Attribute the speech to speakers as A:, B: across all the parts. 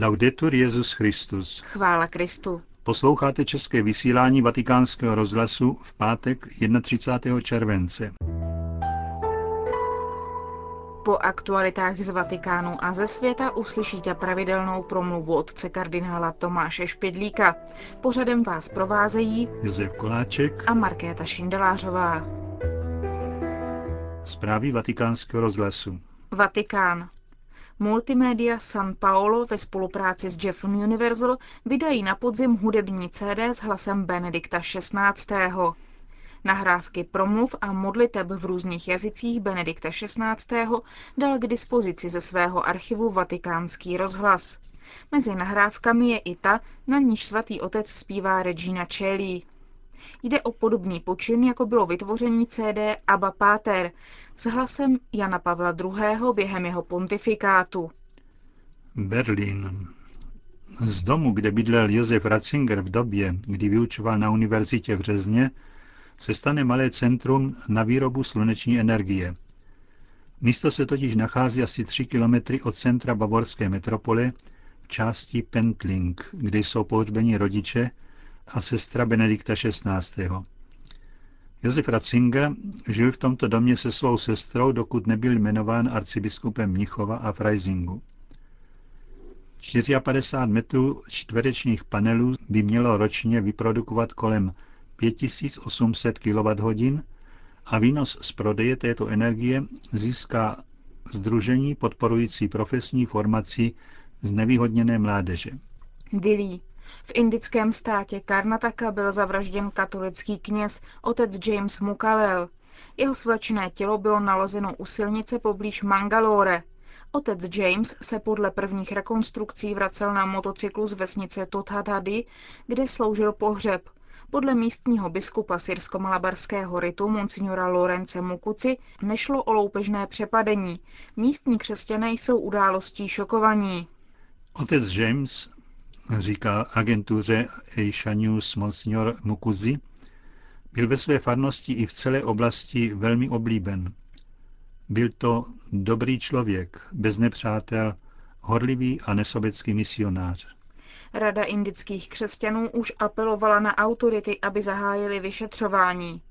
A: Laudetur Jezus Christus.
B: Chvála Kristu.
A: Posloucháte české vysílání Vatikánského rozhlasu v pátek 31. července.
B: Po aktualitách z Vatikánu a ze světa uslyšíte pravidelnou promluvu otce kardinála Tomáše Špědlíka. Pořadem vás provázejí
A: Josef Koláček
B: a Markéta Šindelářová.
A: Zprávy vatikánského rozhlasu.
B: Vatikán. Multimédia San Paolo ve spolupráci s Jeffem Universal vydají na podzim hudební CD s hlasem Benedikta XVI. Nahrávky promluv a modliteb v různých jazycích Benedikta XVI. dal k dispozici ze svého archivu Vatikánský rozhlas. Mezi nahrávkami je i ta, na níž svatý otec zpívá Regina Celli. Jde o podobný počin, jako bylo vytvoření CD Abba Pater s hlasem Jana Pavla II. během jeho pontifikátu.
A: Berlín. Z domu, kde bydlel Josef Ratzinger v době, kdy vyučoval na univerzitě v Řezně, se stane malé centrum na výrobu sluneční energie. Místo se totiž nachází asi 3 kilometry od centra bavorské metropole v části Pentling, kde jsou pohřbeni rodiče a sestra Benedikta XVI. Josef Ratzinger žil v tomto domě se svou sestrou, dokud nebyl jmenován arcibiskupem Mnichova a Freisingu. 54 metrů čtverečních panelů by mělo ročně vyprodukovat kolem 5800 kWh a výnos z prodeje této energie získá Združení podporující profesní formaci znevýhodněné mládeže.
B: Dili. V indickém státě Karnataka byl zavražděn katolický kněz otec James Mukalel. Jeho svlečené tělo bylo nalezeno u silnice poblíž Mangalore. Otec James se podle prvních rekonstrukcí vracel na motocyklu z vesnice Tothadady, kde sloužil pohřeb. Podle místního biskupa syrsko-malabarského ritu monsignora Lorence Mukuci nešlo o loupežné přepadení. Místní křesťané jsou událostí šokovaní.
A: Otec James, říká agentuře Asia News Monsignor Mukuzi, byl ve své farnosti i v celé oblasti velmi oblíben. Byl to dobrý člověk, bez nepřátel, horlivý a nesobecký misionář.
B: Rada indických křesťanů už apelovala na autority, aby zahájili vyšetřování.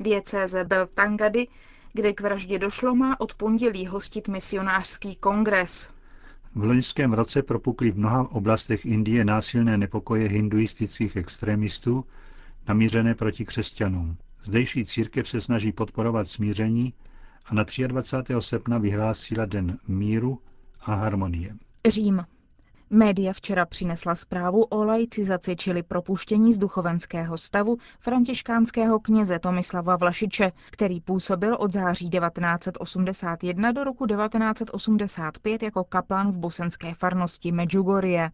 B: Diecéze Beltangady, kde k vraždě došlo, má od pondělí hostit misionářský kongres.
A: V loňském roce propukly v mnoha oblastech Indie násilné nepokoje hinduistických extremistů namířené proti křesťanům. Zdejší církev se snaží podporovat smíření a na 23. srpna vyhlásila Den míru a harmonie.
B: Řím. Média včera přinesla zprávu o laicizaci, čili propuštění z duchovenského stavu františkánského kněze Tomislava Vlašiče, který působil od září 1981 do roku 1985 jako kaplan v bosenské farnosti Medjugorje.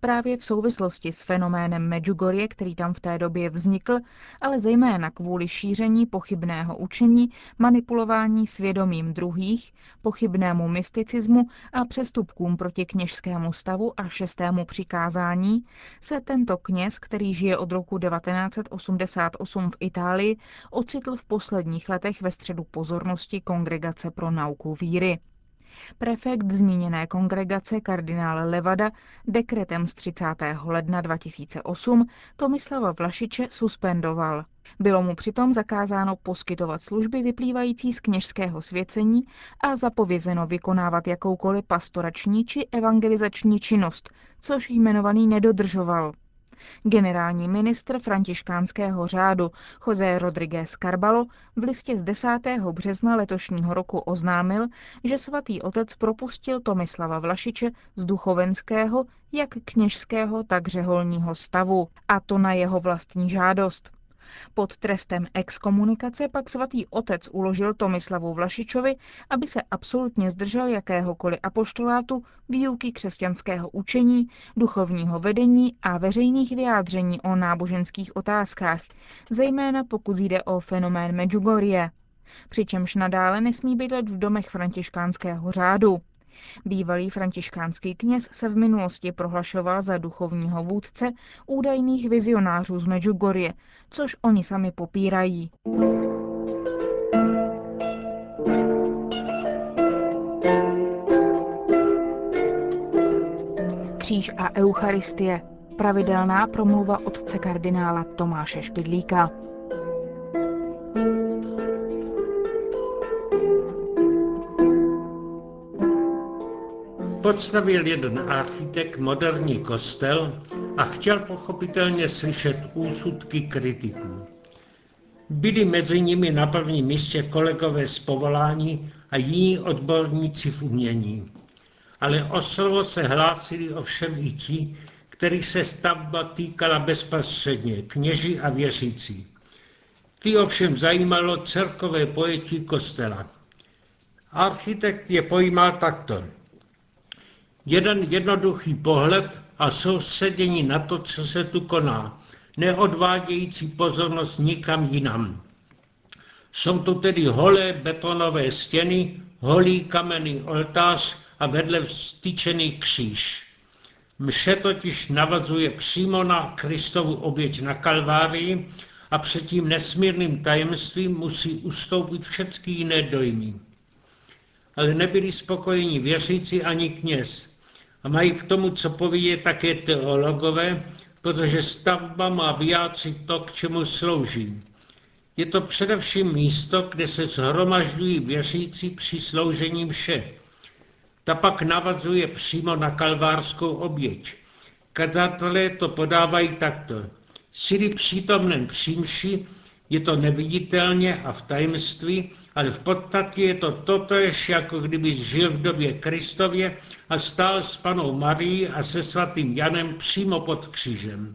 B: Právě v souvislosti s fenoménem Medjugorje, který tam v té době vznikl, ale zejména kvůli šíření pochybného učení, manipulování svědomím druhých, pochybnému mysticismu a přestupkům proti kněžskému stavu a šestému přikázání, se tento kněz, který žije od roku 1988 v Itálii, ocitl v posledních letech ve středu pozornosti Kongregace pro nauku víry. Prefekt zmíněné kongregace kardinál Levada dekretem z 30. ledna 2008 Tomislava Vlašiče suspendoval. Bylo mu přitom zakázáno poskytovat služby vyplývající z kněžského svěcení a zapovězeno vykonávat jakoukoliv pastorační či evangelizační činnost, což jmenovaný nedodržoval. Generální ministr františkánského řádu José Rodríguez Carbalo v listě z 10. března letošního roku oznámil, že svatý otec propustil Tomislava Vlašiče z duchovenského, jak kněžského, tak řeholního stavu, a to na jeho vlastní žádost. Pod trestem exkomunikace pak svatý otec uložil Tomislavu Vlašičovi, aby se absolutně zdržel jakéhokoliv apoštolátu, výuky křesťanského učení, duchovního vedení a veřejných vyjádření o náboženských otázkách, zejména pokud jde o fenomén Medjugorje. Přičemž nadále nesmí bydlet v domech františkánského řádu. Bývalý františkánský kněz se v minulosti prohlašoval za duchovního vůdce údajných vizionářů z Medjugorje, což oni sami popírají. kříž a Eucharistie. Pravidelná promluva otce kardinála Tomáše Špidlíka.
C: Podstavil jeden architekt moderní kostel a chtěl pochopitelně slyšet úsudky kritiků. Byli mezi nimi na prvním místě kolegové z povolání a jiní odborníci v umění. Ale o slovo se hlásili ovšem i ti, kterých se stavba týkala bezprostředně, kněži a věřící. Ty ovšem zajímalo celkové pojetí kostela. Architekt je pojímal takto. Jeden jednoduchý pohled a soustředění na to, co se tu koná, neodvádějící pozornost nikam jinam. Jsou tu tedy holé betonové stěny, holý kamenný oltář a vedle vstyčený kříž. Mše totiž navazuje přímo na Kristovu oběť na Kalvárii a před tím nesmírným tajemstvím musí ustoupit všechny jiné dojmy. Ale nebyli spokojeni věřící ani kněz. A mají k tomu, co povědět také teologové, protože stavba má vyjádřit to, k čemu slouží. Je to především místo, kde se shromažďují věřící při sloužení mše. Ta pak navazuje přímo na kalvárskou oběť. Kazatelé to podávají takto. Sily přítomném přímši je to neviditelně a v tajemství, ale v podstatě je to totéž, jako kdyby žil v době Kristově a stál s panou Marií a se svatým Janem přímo pod křížem.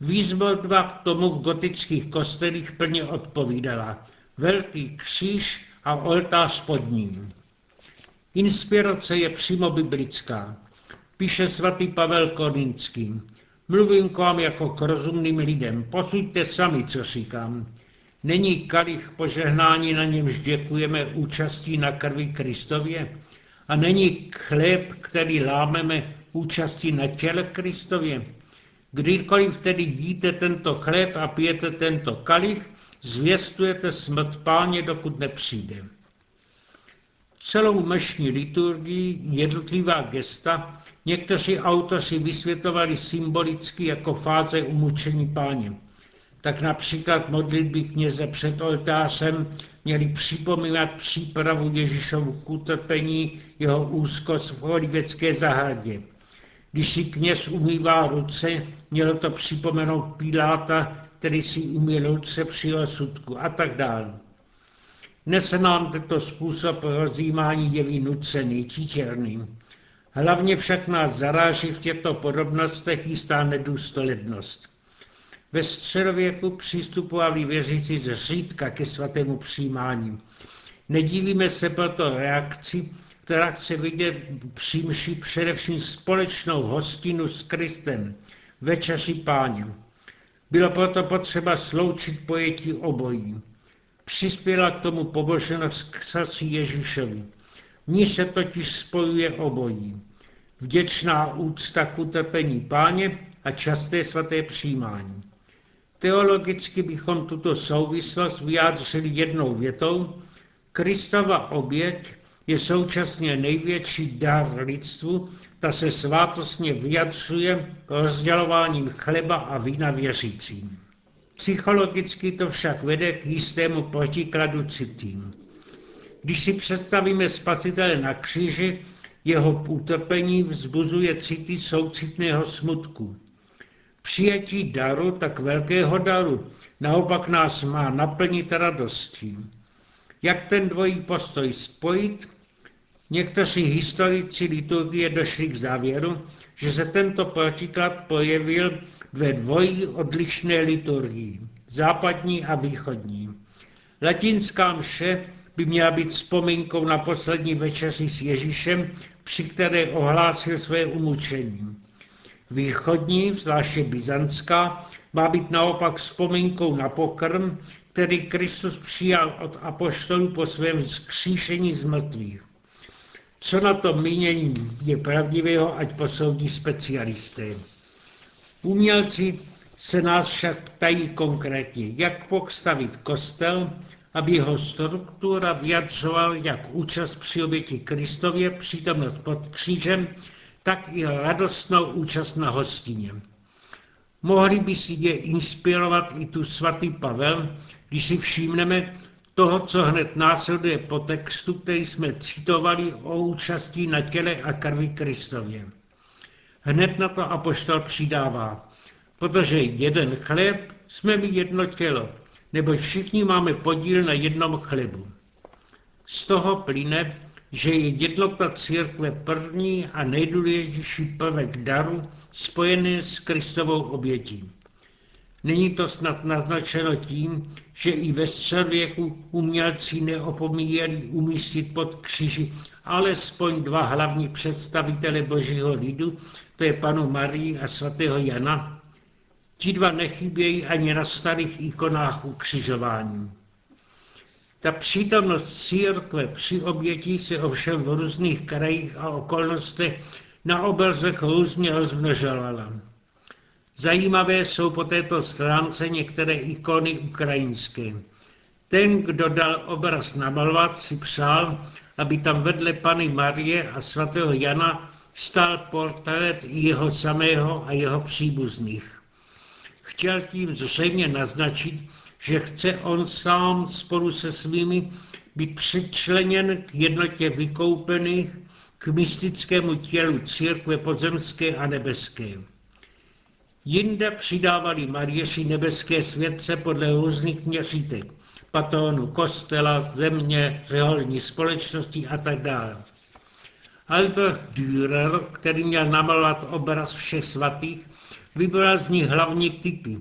C: Výzvodba k tomu v gotických kostelích plně odpovídala. Velký kříž a oltář pod ním. Inspirace je přímo biblická. Píše svatý Pavel Korinský. Mluvím k vám jako k rozumným lidem. Posuďte sami, co říkám. Není kalich požehnání, na němž děkujeme účastí na krvi Kristově? A není chléb, který lámeme účastí na těle Kristově? Kdykoliv tedy jíte tento chléb a pijete tento kalich, zvěstujete smrt páně, dokud nepřijde. Celou mešní liturgii, jednotlivá gesta, někteří autoři vysvětovali symbolicky jako fáze umučení páně. Tak například modlitby kněze před oltářem měly připomínat přípravu Ježíšovu k utrpení, jeho úzkost v Olivecké zahradě. Když si kněz umývá ruce, mělo to připomenout Piláta, který si umýl ruce při osudku a tak dále. Dnes nám tento způsob rozjímání jeví nucený, čičerný. Hlavně však nás zaráží v těchto podobnostech jistá nedůstojnost. Ve středověku přistupovali věřící zřídka ke svatému přijímání. Nedívíme se proto reakci, která chce vidět přímši především společnou hostinu s Kristem, večeři páně. Bylo proto potřeba sloučit pojetí obojí. Přispěla k tomu pobožnost k srdci Ježíšovi. Ní se totiž spojuje obojí. Vděčná úcta k utrpení páně a časté svaté přijímání. Teologicky bychom tuto souvislost vyjádřili jednou větou. Kristova oběť je současně největší dar lidstvu, ta se svátostně vyjadřuje rozdělováním chleba a vína věřícím. Psychologicky to však vede k jistému protikladu citím. Když si představíme spasitele na kříži, jeho utrpení vzbuzuje city soucitného smutku. Přijetí daru, tak velkého daru, naopak nás má naplnit radostí. Jak ten dvojí postoj spojit? Někteří historici liturgie došli k závěru, že se tento protiklad projevil ve dvojí odlišné liturgii, západní a východní. Latinská mše by měla být vzpomínkou na poslední večeři s Ježíšem, při které ohlásil své umučení. Východní, zvláště byzantská, má být naopak vzpomínkou na pokrm, který Kristus přijal od apoštolů po svém zkříšení z mrtvých. Co na to mínění je pravdivého, ať posoudí specialisté. Umělci se nás však ptají konkrétně, jak postavit kostel, aby jeho struktura vyjadřoval jak účast při oběti Kristově, přítomnost pod křížem, tak i radostnou účast na hostině. Mohli by si je inspirovat i tu svatý Pavel, když si všimneme toho, co hned následuje po textu, který jsme citovali o účastí na těle a krvi Kristově. Hned na to apoštol přidává, protože jeden chléb jsme my jedno tělo, nebo všichni máme podíl na jednom chlebu. Z toho plyne, že je jednota církve první a nejdůležitější prvek daru spojený s Kristovou obětí. Není to snad naznačeno tím, že i ve středověku umělci neopomíjeli umístit pod kříži alespoň dva hlavní představitele božího lidu, to je panu Marii a svatého Jana. Ti dva nechybějí ani na starých ikonách ukřižování. Ta přítomnost církve při obětí se ovšem v různých krajích a okolnostech na obrazech různě rozmnožovala. Zajímavé jsou po této stránce některé ikony ukrajinské. Ten, kdo dal obraz namalovat, si přál, aby tam vedle Pany Marie a svatého Jana stál portrét jeho samého a jeho příbuzných. Chtěl tím zřejmě naznačit, že chce on sám spolu se svými být přičleněn k jednotě vykoupených, k mystickému tělu církve pozemské a nebeské. Jinde přidávali Marieši nebeské světce podle různých měřítek, patronu kostela, země, řeholní společnosti a tak dále. Albert Dürer, který měl namalovat obraz všech svatých, vybral z nich hlavní typy.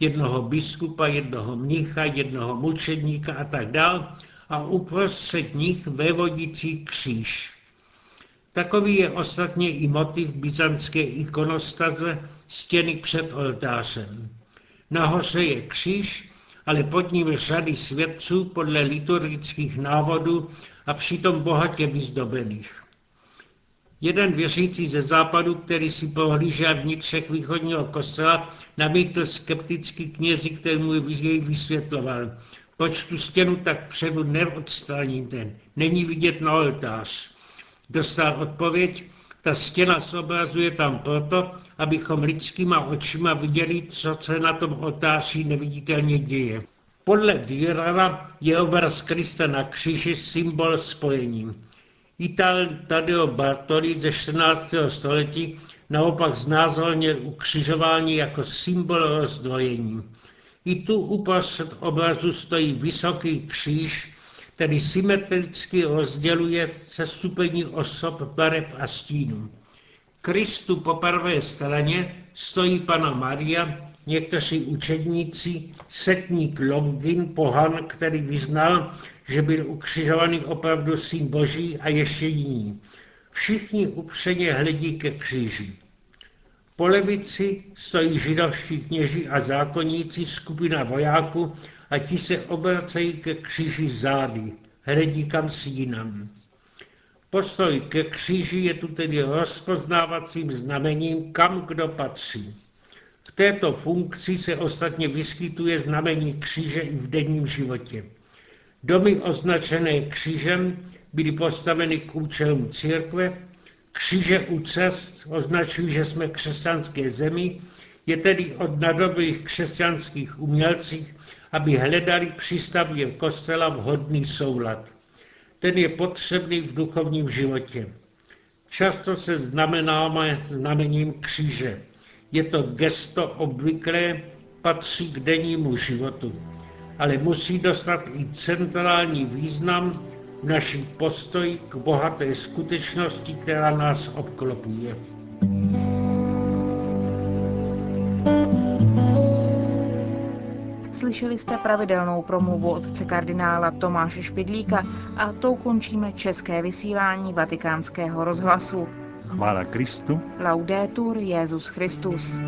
C: Jednoho biskupa, jednoho mnicha, jednoho mučedníka a tak dále a uprostřed nich vévodící kříž. Takový je ostatně i motiv byzantské ikonostaze stěny před oltářem. Nahoře je kříž, ale pod ním řady svědců podle liturgických návodů a přitom bohatě vyzdobených. Jeden věřící ze západu, který si pohlížel vnitřek východního kostela, namítl skeptický knězi, který mu jej vysvětloval. Proč tu stěnu tak předu neodstraníte? Není vidět na oltář. Dostal odpověď, ta stěna zobrazuje tam proto, abychom lidskýma očima viděli, co se na tom oltáři neviditelně děje. Podle Dürera je obraz Krista na kříži symbol spojení. Ital Tadeo Bartoli ze 14. století naopak znázornil ukřižování jako symbol rozdvojení. I tu uprostřed obrazu stojí vysoký kříž, který symetricky rozděluje sestupení osob, barev a stínů. Kristu po pravé straně stojí Pana Maria, někteří učedníci, setník Longin, pohan, který vyznal, že byl ukřižovaný opravdu syn Boží a ještě jiní. Všichni upřeně hledí ke kříži. Po levici stojí židovští kněži a zákonníci, skupina vojáků a ti se obracejí ke kříži zády, hledí kam si jinam. Postoj ke kříži je tu tedy rozpoznávacím znamením, kam kdo patří. V této funkci se ostatně vyskytuje znamení kříže i v denním životě. Domy označené křížem byly postaveny k účelům církve, kříže u cest označují, že jsme křesťanské zemi, je tedy od nadobých křesťanských umělcích, aby hledali při stavbě kostela vhodný soulad. Ten je potřebný v duchovním životě. Často se znamenáme znamením kříže. Je to gesto obvyklé, patří k dennímu životu, ale musí dostat i centrální význam v našich postoji k bohaté skutečnosti, která nás obklopuje.
B: Slyšeli jste pravidelnou promluvu otce kardinála Tomáše Špidlíka a tou končíme české vysílání vatikánského rozhlasu.
A: Chvála Kristu.
B: Laudetur Jezus Christus.